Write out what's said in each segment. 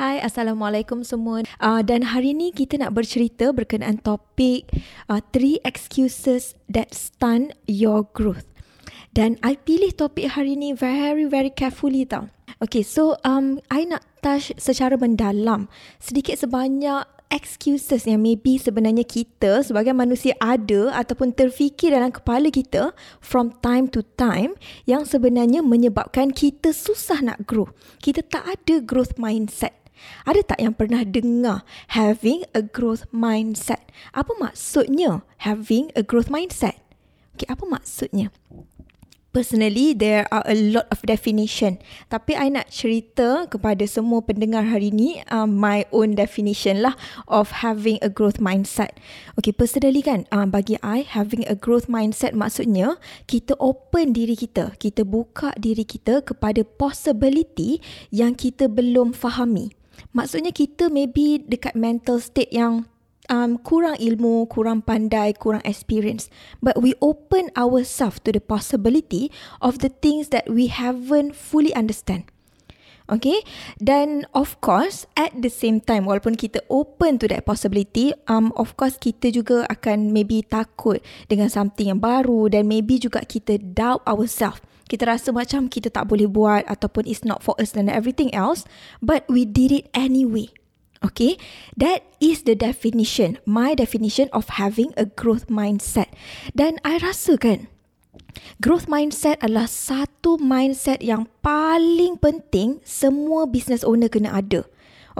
Hai, Assalamualaikum semua. Uh, dan hari ini kita nak bercerita berkenaan topik uh, Three Excuses That Stunt Your Growth. Dan I pilih topik hari ini very, very carefully tau. Okay, so um, I nak touch secara mendalam sedikit sebanyak excuses yang maybe sebenarnya kita sebagai manusia ada ataupun terfikir dalam kepala kita from time to time yang sebenarnya menyebabkan kita susah nak grow. Kita tak ada growth mindset. Ada tak yang pernah dengar having a growth mindset? Apa maksudnya having a growth mindset? Okay, apa maksudnya? Personally, there are a lot of definition. Tapi I nak cerita kepada semua pendengar hari ini um, my own definition lah of having a growth mindset. Okay, personally kan, um, bagi I, having a growth mindset maksudnya kita open diri kita. Kita buka diri kita kepada possibility yang kita belum fahami. Maksudnya kita maybe dekat mental state yang um, kurang ilmu, kurang pandai, kurang experience. But we open ourselves to the possibility of the things that we haven't fully understand. Okay, dan of course at the same time walaupun kita open to that possibility, um, of course kita juga akan maybe takut dengan something yang baru dan maybe juga kita doubt ourselves. Kita rasa macam kita tak boleh buat ataupun it's not for us and everything else, but we did it anyway. Okay, that is the definition, my definition of having a growth mindset. Dan I rasa kan, growth mindset adalah satu mindset yang paling penting semua business owner kena ada.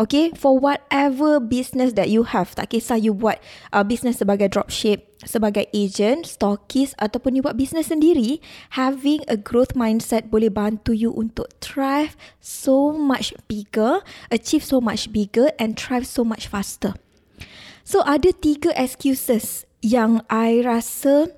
Okay, for whatever business that you have, tak kisah you buat uh, business sebagai dropship, sebagai agent, stockist ataupun you buat business sendiri, having a growth mindset boleh bantu you untuk thrive so much bigger, achieve so much bigger and thrive so much faster. So ada tiga excuses yang I rasa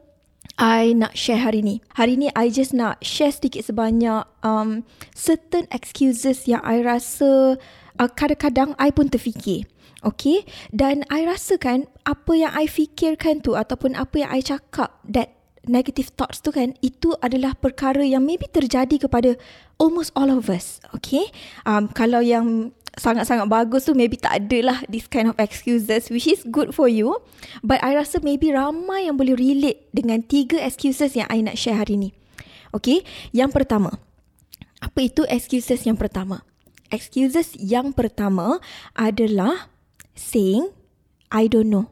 I nak share hari ni. Hari ni I just nak share sedikit sebanyak um, certain excuses yang I rasa uh, kadang-kadang I pun terfikir. Okay, dan I rasakan apa yang I fikirkan tu ataupun apa yang I cakap that negative thoughts tu kan itu adalah perkara yang maybe terjadi kepada almost all of us. Okay, um, kalau yang sangat-sangat bagus tu maybe tak ada lah this kind of excuses which is good for you. But I rasa maybe ramai yang boleh relate dengan tiga excuses yang I nak share hari ni. Okay, yang pertama. Apa itu excuses yang pertama? Excuses yang pertama adalah saying I don't know.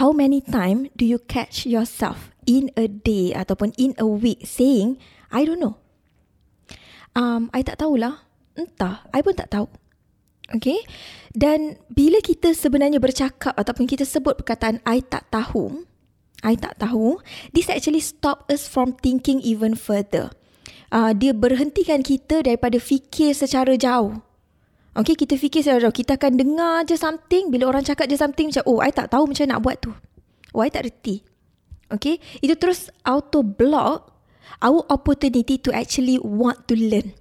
How many time do you catch yourself in a day ataupun in a week saying I don't know? Um, I tak tahulah. Entah, I pun tak tahu. Okay? Dan bila kita sebenarnya bercakap ataupun kita sebut perkataan I tak tahu, I tak tahu, this actually stop us from thinking even further uh, dia berhentikan kita daripada fikir secara jauh. Okay, kita fikir secara jauh. Kita akan dengar je something. Bila orang cakap je something macam, oh, I tak tahu macam nak buat tu. Oh, I tak reti. Okay, itu terus auto block our opportunity to actually want to learn.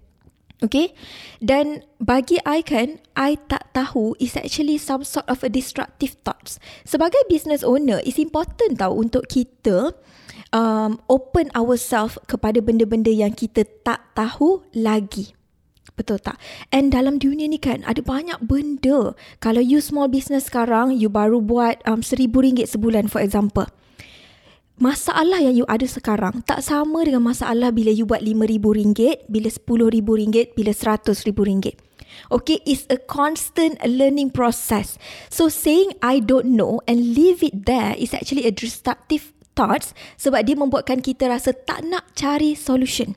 Okay, dan bagi I kan, I tak tahu is actually some sort of a destructive thoughts. Sebagai business owner, it's important tau untuk kita um, open ourselves kepada benda-benda yang kita tak tahu lagi. Betul tak? And dalam dunia ni kan ada banyak benda. Kalau you small business sekarang, you baru buat um, seribu ringgit sebulan for example. Masalah yang you ada sekarang tak sama dengan masalah bila you buat lima ribu ringgit, bila sepuluh ribu ringgit, bila seratus ribu ringgit. Okay, it's a constant learning process. So saying I don't know and leave it there is actually a destructive thoughts sebab dia membuatkan kita rasa tak nak cari solution.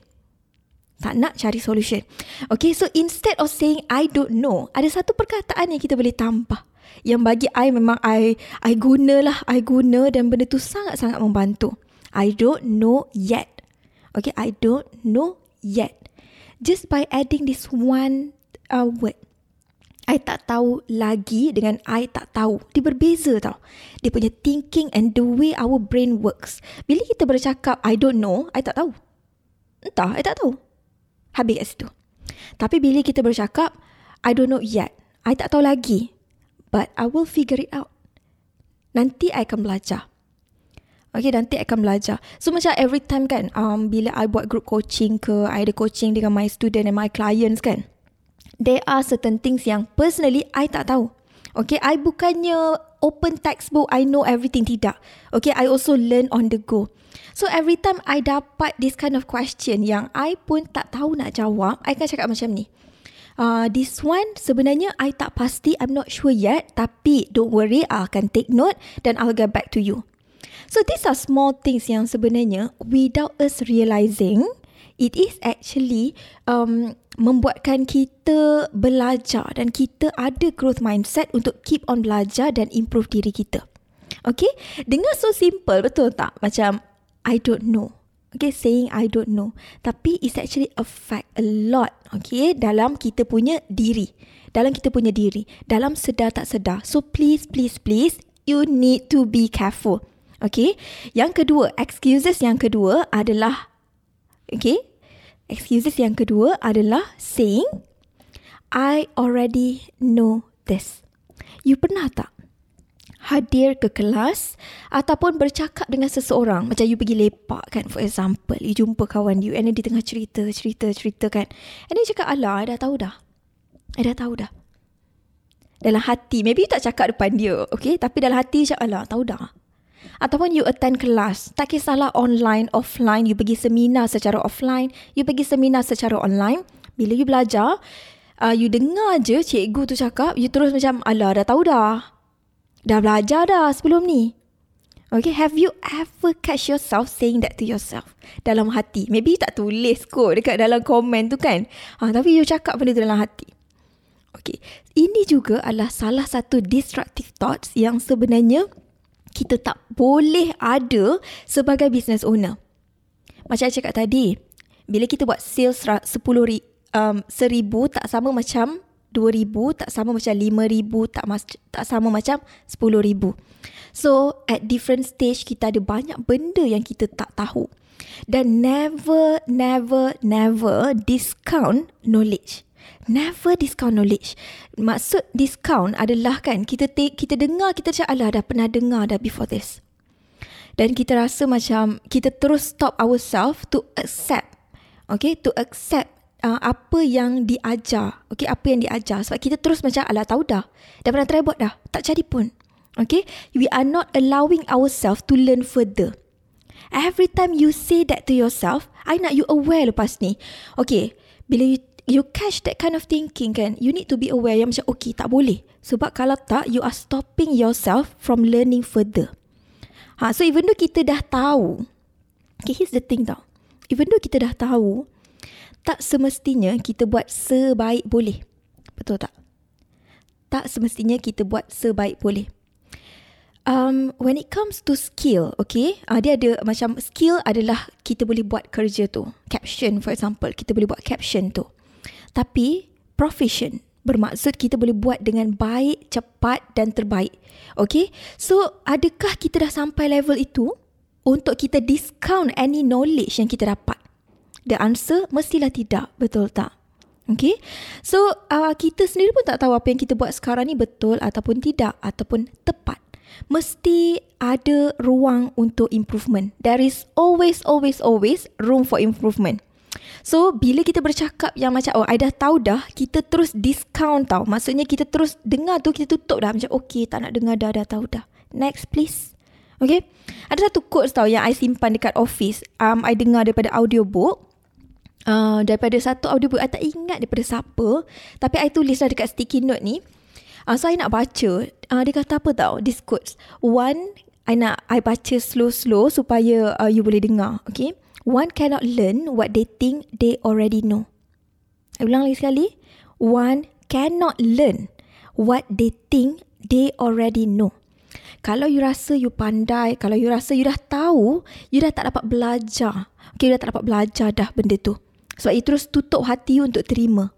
Tak nak cari solution. Okay, so instead of saying I don't know, ada satu perkataan yang kita boleh tambah. Yang bagi I memang I I gunalah, I guna dan benda tu sangat-sangat membantu. I don't know yet. Okay, I don't know yet. Just by adding this one uh, word. I tak tahu lagi dengan I tak tahu. Dia berbeza tau. Dia punya thinking and the way our brain works. Bila kita bercakap, I don't know, I tak tahu. Entah, I tak tahu. Habis kat situ. Tapi bila kita bercakap, I don't know yet. I tak tahu lagi. But I will figure it out. Nanti I akan belajar. Okay, nanti I akan belajar. So macam every time kan, um, bila I buat group coaching ke, I ada coaching dengan my student and my clients kan, there are certain things yang personally I tak tahu. Okay, I bukannya open textbook, I know everything, tidak. Okay, I also learn on the go. So every time I dapat this kind of question yang I pun tak tahu nak jawab, I akan cakap macam ni. Uh, this one sebenarnya I tak pasti, I'm not sure yet. Tapi don't worry, I akan take note dan I'll get back to you. So these are small things yang sebenarnya without us realizing, it is actually um, membuatkan kita belajar dan kita ada growth mindset untuk keep on belajar dan improve diri kita. Okay? Dengar so simple, betul tak? Macam, I don't know. Okay, saying I don't know. Tapi it's actually affect a lot, okay, dalam kita punya diri. Dalam kita punya diri. Dalam sedar tak sedar. So please, please, please, you need to be careful. Okay? Yang kedua, excuses yang kedua adalah, okay, Excuses yang kedua adalah saying, I already know this. You pernah tak hadir ke kelas ataupun bercakap dengan seseorang. Macam you pergi lepak kan for example. You jumpa kawan you and then di tengah cerita cerita cerita kan. And then cakap alah I dah tahu dah. I dah tahu dah. Dalam hati. Maybe you tak cakap depan dia okay? Tapi dalam hati cakap alah tahu dah. Ataupun you attend kelas, tak kisahlah online, offline, you pergi seminar secara offline, you pergi seminar secara online. Bila you belajar, uh, you dengar je cikgu tu cakap, you terus macam, alah dah tahu dah. Dah belajar dah sebelum ni. Okay, have you ever catch yourself saying that to yourself dalam hati? Maybe you tak tulis kot dekat dalam komen tu kan. Ha, tapi you cakap benda tu dalam hati. Okay, ini juga adalah salah satu destructive thoughts yang sebenarnya kita tak boleh ada sebagai business owner. Macam saya cakap tadi, bila kita buat sales sepuluh um, seribu tak sama macam dua ribu, tak sama macam lima ribu, tak, mas, tak sama macam sepuluh ribu. So, at different stage, kita ada banyak benda yang kita tak tahu. Dan never, never, never discount knowledge. Never discount knowledge. Maksud discount adalah kan kita take, kita dengar kita cakap alah dah pernah dengar dah before this. Dan kita rasa macam kita terus stop ourselves to accept. Okay, to accept uh, apa yang diajar. Okay, apa yang diajar. Sebab kita terus macam alah tahu dah. Dah pernah try buat dah. Tak jadi pun. Okay, we are not allowing ourselves to learn further. Every time you say that to yourself, I nak you aware lepas ni. Okay, bila you you catch that kind of thinking kan, you need to be aware yang macam, okay, tak boleh. Sebab kalau tak, you are stopping yourself from learning further. Ha, so even though kita dah tahu, okay, here's the thing tau. Even though kita dah tahu, tak semestinya kita buat sebaik boleh. Betul tak? Tak semestinya kita buat sebaik boleh. Um, when it comes to skill, okay, uh, dia ada macam skill adalah kita boleh buat kerja tu. Caption, for example, kita boleh buat caption tu. Tapi profession bermaksud kita boleh buat dengan baik, cepat dan terbaik. Okay? So, adakah kita dah sampai level itu untuk kita discount any knowledge yang kita dapat? The answer mestilah tidak. Betul tak? Okay? So, uh, kita sendiri pun tak tahu apa yang kita buat sekarang ni betul ataupun tidak ataupun tepat. Mesti ada ruang untuk improvement. There is always, always, always room for improvement. So bila kita bercakap yang macam oh I dah tahu dah kita terus discount tau. Maksudnya kita terus dengar tu kita tutup dah macam okay tak nak dengar dah dah tahu dah. Next please. Okay. Ada satu quotes tau yang I simpan dekat office. Um, I dengar daripada audiobook. Uh, daripada satu audiobook I tak ingat daripada siapa. Tapi I tulis lah dekat sticky note ni. Uh, so I nak baca. Uh, dia kata apa tau this quotes. One I nak I baca slow-slow supaya uh, you boleh dengar. Okay one cannot learn what they think they already know. I ulang lagi sekali. One cannot learn what they think they already know. Kalau you rasa you pandai, kalau you rasa you dah tahu, you dah tak dapat belajar. Okay, you dah tak dapat belajar dah benda tu. Sebab you terus tutup hati you untuk terima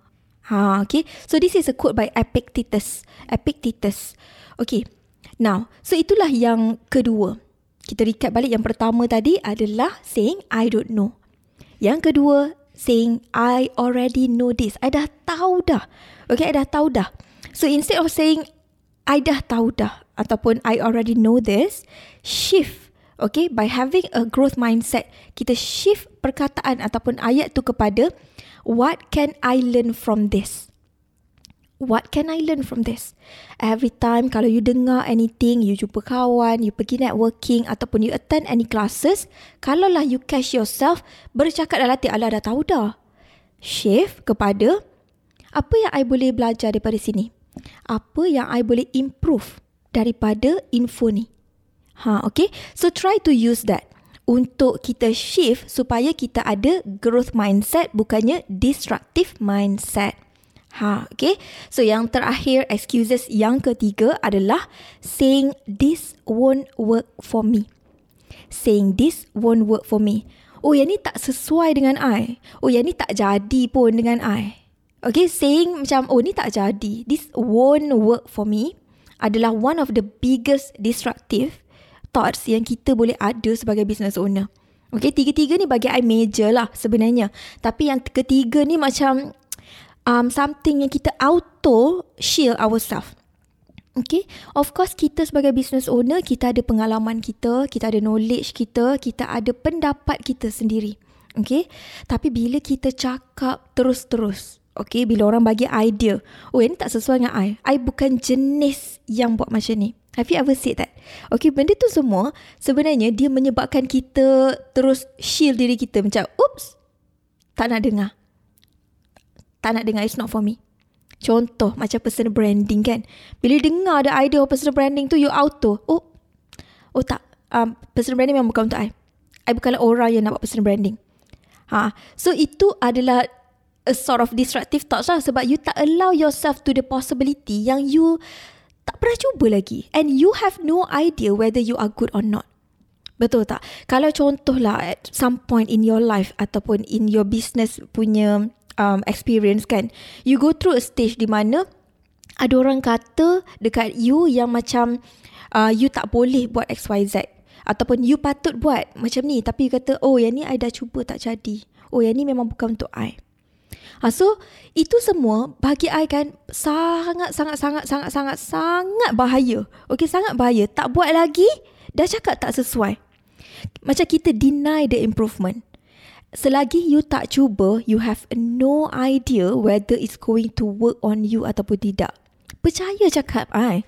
Ha, okay. So this is a quote by Epictetus. Epictetus. Okay. Now, so itulah yang kedua. Kita recap balik yang pertama tadi adalah saying I don't know. Yang kedua, saying I already know this. I dah tahu dah. Okay, I dah tahu dah. So instead of saying I dah tahu dah ataupun I already know this, shift. Okay, by having a growth mindset, kita shift perkataan ataupun ayat tu kepada what can I learn from this? What can I learn from this? Every time kalau you dengar anything, you jumpa kawan, you pergi networking ataupun you attend any classes, kalau lah you catch yourself bercakap dalam hati, Allah dah tahu dah. Shift kepada apa yang I boleh belajar daripada sini? Apa yang I boleh improve daripada info ni? Ha, okay. So try to use that untuk kita shift supaya kita ada growth mindset bukannya destructive mindset. Ha, okay. So yang terakhir excuses yang ketiga adalah saying this won't work for me. Saying this won't work for me. Oh yang ni tak sesuai dengan I. Oh yang ni tak jadi pun dengan I. Okay, saying macam oh ni tak jadi. This won't work for me adalah one of the biggest destructive thoughts yang kita boleh ada sebagai business owner. Okay, tiga-tiga ni bagi I major lah sebenarnya. Tapi yang ketiga ni macam um, something yang kita auto shield ourselves. Okay, of course kita sebagai business owner, kita ada pengalaman kita, kita ada knowledge kita, kita ada pendapat kita sendiri. Okay, tapi bila kita cakap terus-terus, okay, bila orang bagi idea, oh ini tak sesuai dengan I, I bukan jenis yang buat macam ni. Have you ever said that? Okay, benda tu semua sebenarnya dia menyebabkan kita terus shield diri kita macam, oops, tak nak dengar tak nak dengar it's not for me. Contoh macam personal branding kan. Bila dengar ada idea of personal branding tu you auto. Oh, oh tak. Um, personal branding memang bukan untuk I. I bukanlah orang yang nak buat personal branding. Ha, so itu adalah a sort of destructive thoughts lah sebab you tak allow yourself to the possibility yang you tak pernah cuba lagi and you have no idea whether you are good or not. Betul tak? Kalau contohlah at some point in your life ataupun in your business punya um, experience kan you go through a stage di mana ada orang kata dekat you yang macam uh, you tak boleh buat XYZ ataupun you patut buat macam ni tapi you kata oh yang ni I dah cuba tak jadi oh yang ni memang bukan untuk I ha, so itu semua bagi I kan sangat sangat sangat sangat sangat sangat bahaya okay sangat bahaya tak buat lagi dah cakap tak sesuai macam kita deny the improvement selagi you tak cuba, you have no idea whether it's going to work on you ataupun tidak. Percaya cakap I.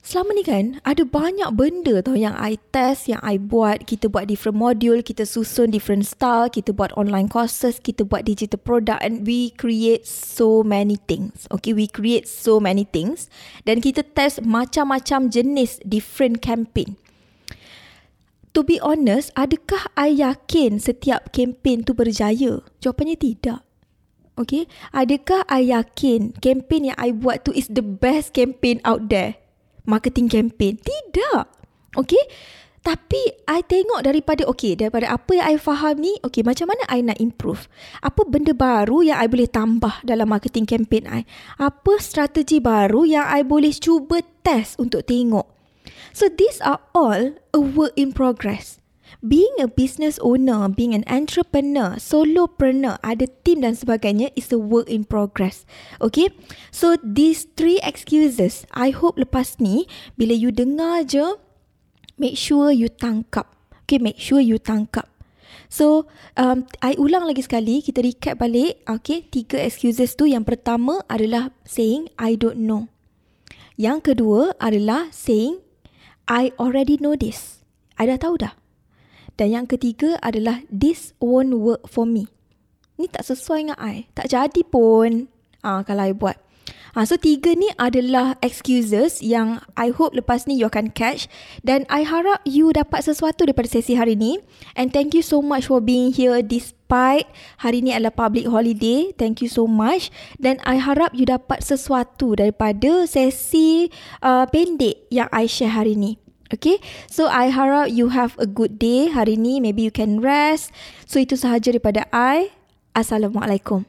Selama ni kan, ada banyak benda tau yang I test, yang I buat. Kita buat different module, kita susun different style, kita buat online courses, kita buat digital product and we create so many things. Okay, we create so many things. Dan kita test macam-macam jenis different campaign to be honest, adakah I yakin setiap kempen tu berjaya? Jawapannya tidak. Okay, adakah I yakin kempen yang I buat tu is the best campaign out there? Marketing campaign? Tidak. Okay, tapi I tengok daripada, okay, daripada apa yang I faham ni, okay, macam mana I nak improve? Apa benda baru yang I boleh tambah dalam marketing campaign I? Apa strategi baru yang I boleh cuba test untuk tengok? So these are all a work in progress. Being a business owner, being an entrepreneur, solopreneur, ada team dan sebagainya is a work in progress. Okay? So these three excuses, I hope lepas ni, bila you dengar je, make sure you tangkap. Okay, make sure you tangkap. So, um, I ulang lagi sekali, kita recap balik. Okay, tiga excuses tu. Yang pertama adalah saying, I don't know. Yang kedua adalah saying, I already know this. I dah tahu dah. Dan yang ketiga adalah this won't work for me. Ni tak sesuai dengan I. Tak jadi pun ah kalau I buat. Ha, so tiga ni adalah excuses yang I hope lepas ni you akan catch dan I harap you dapat sesuatu daripada sesi hari ni and thank you so much for being here despite hari ni adalah public holiday thank you so much dan I harap you dapat sesuatu daripada sesi uh, pendek yang I share hari ni Okay, so I harap you have a good day hari ni. Maybe you can rest. So itu sahaja daripada I. Assalamualaikum.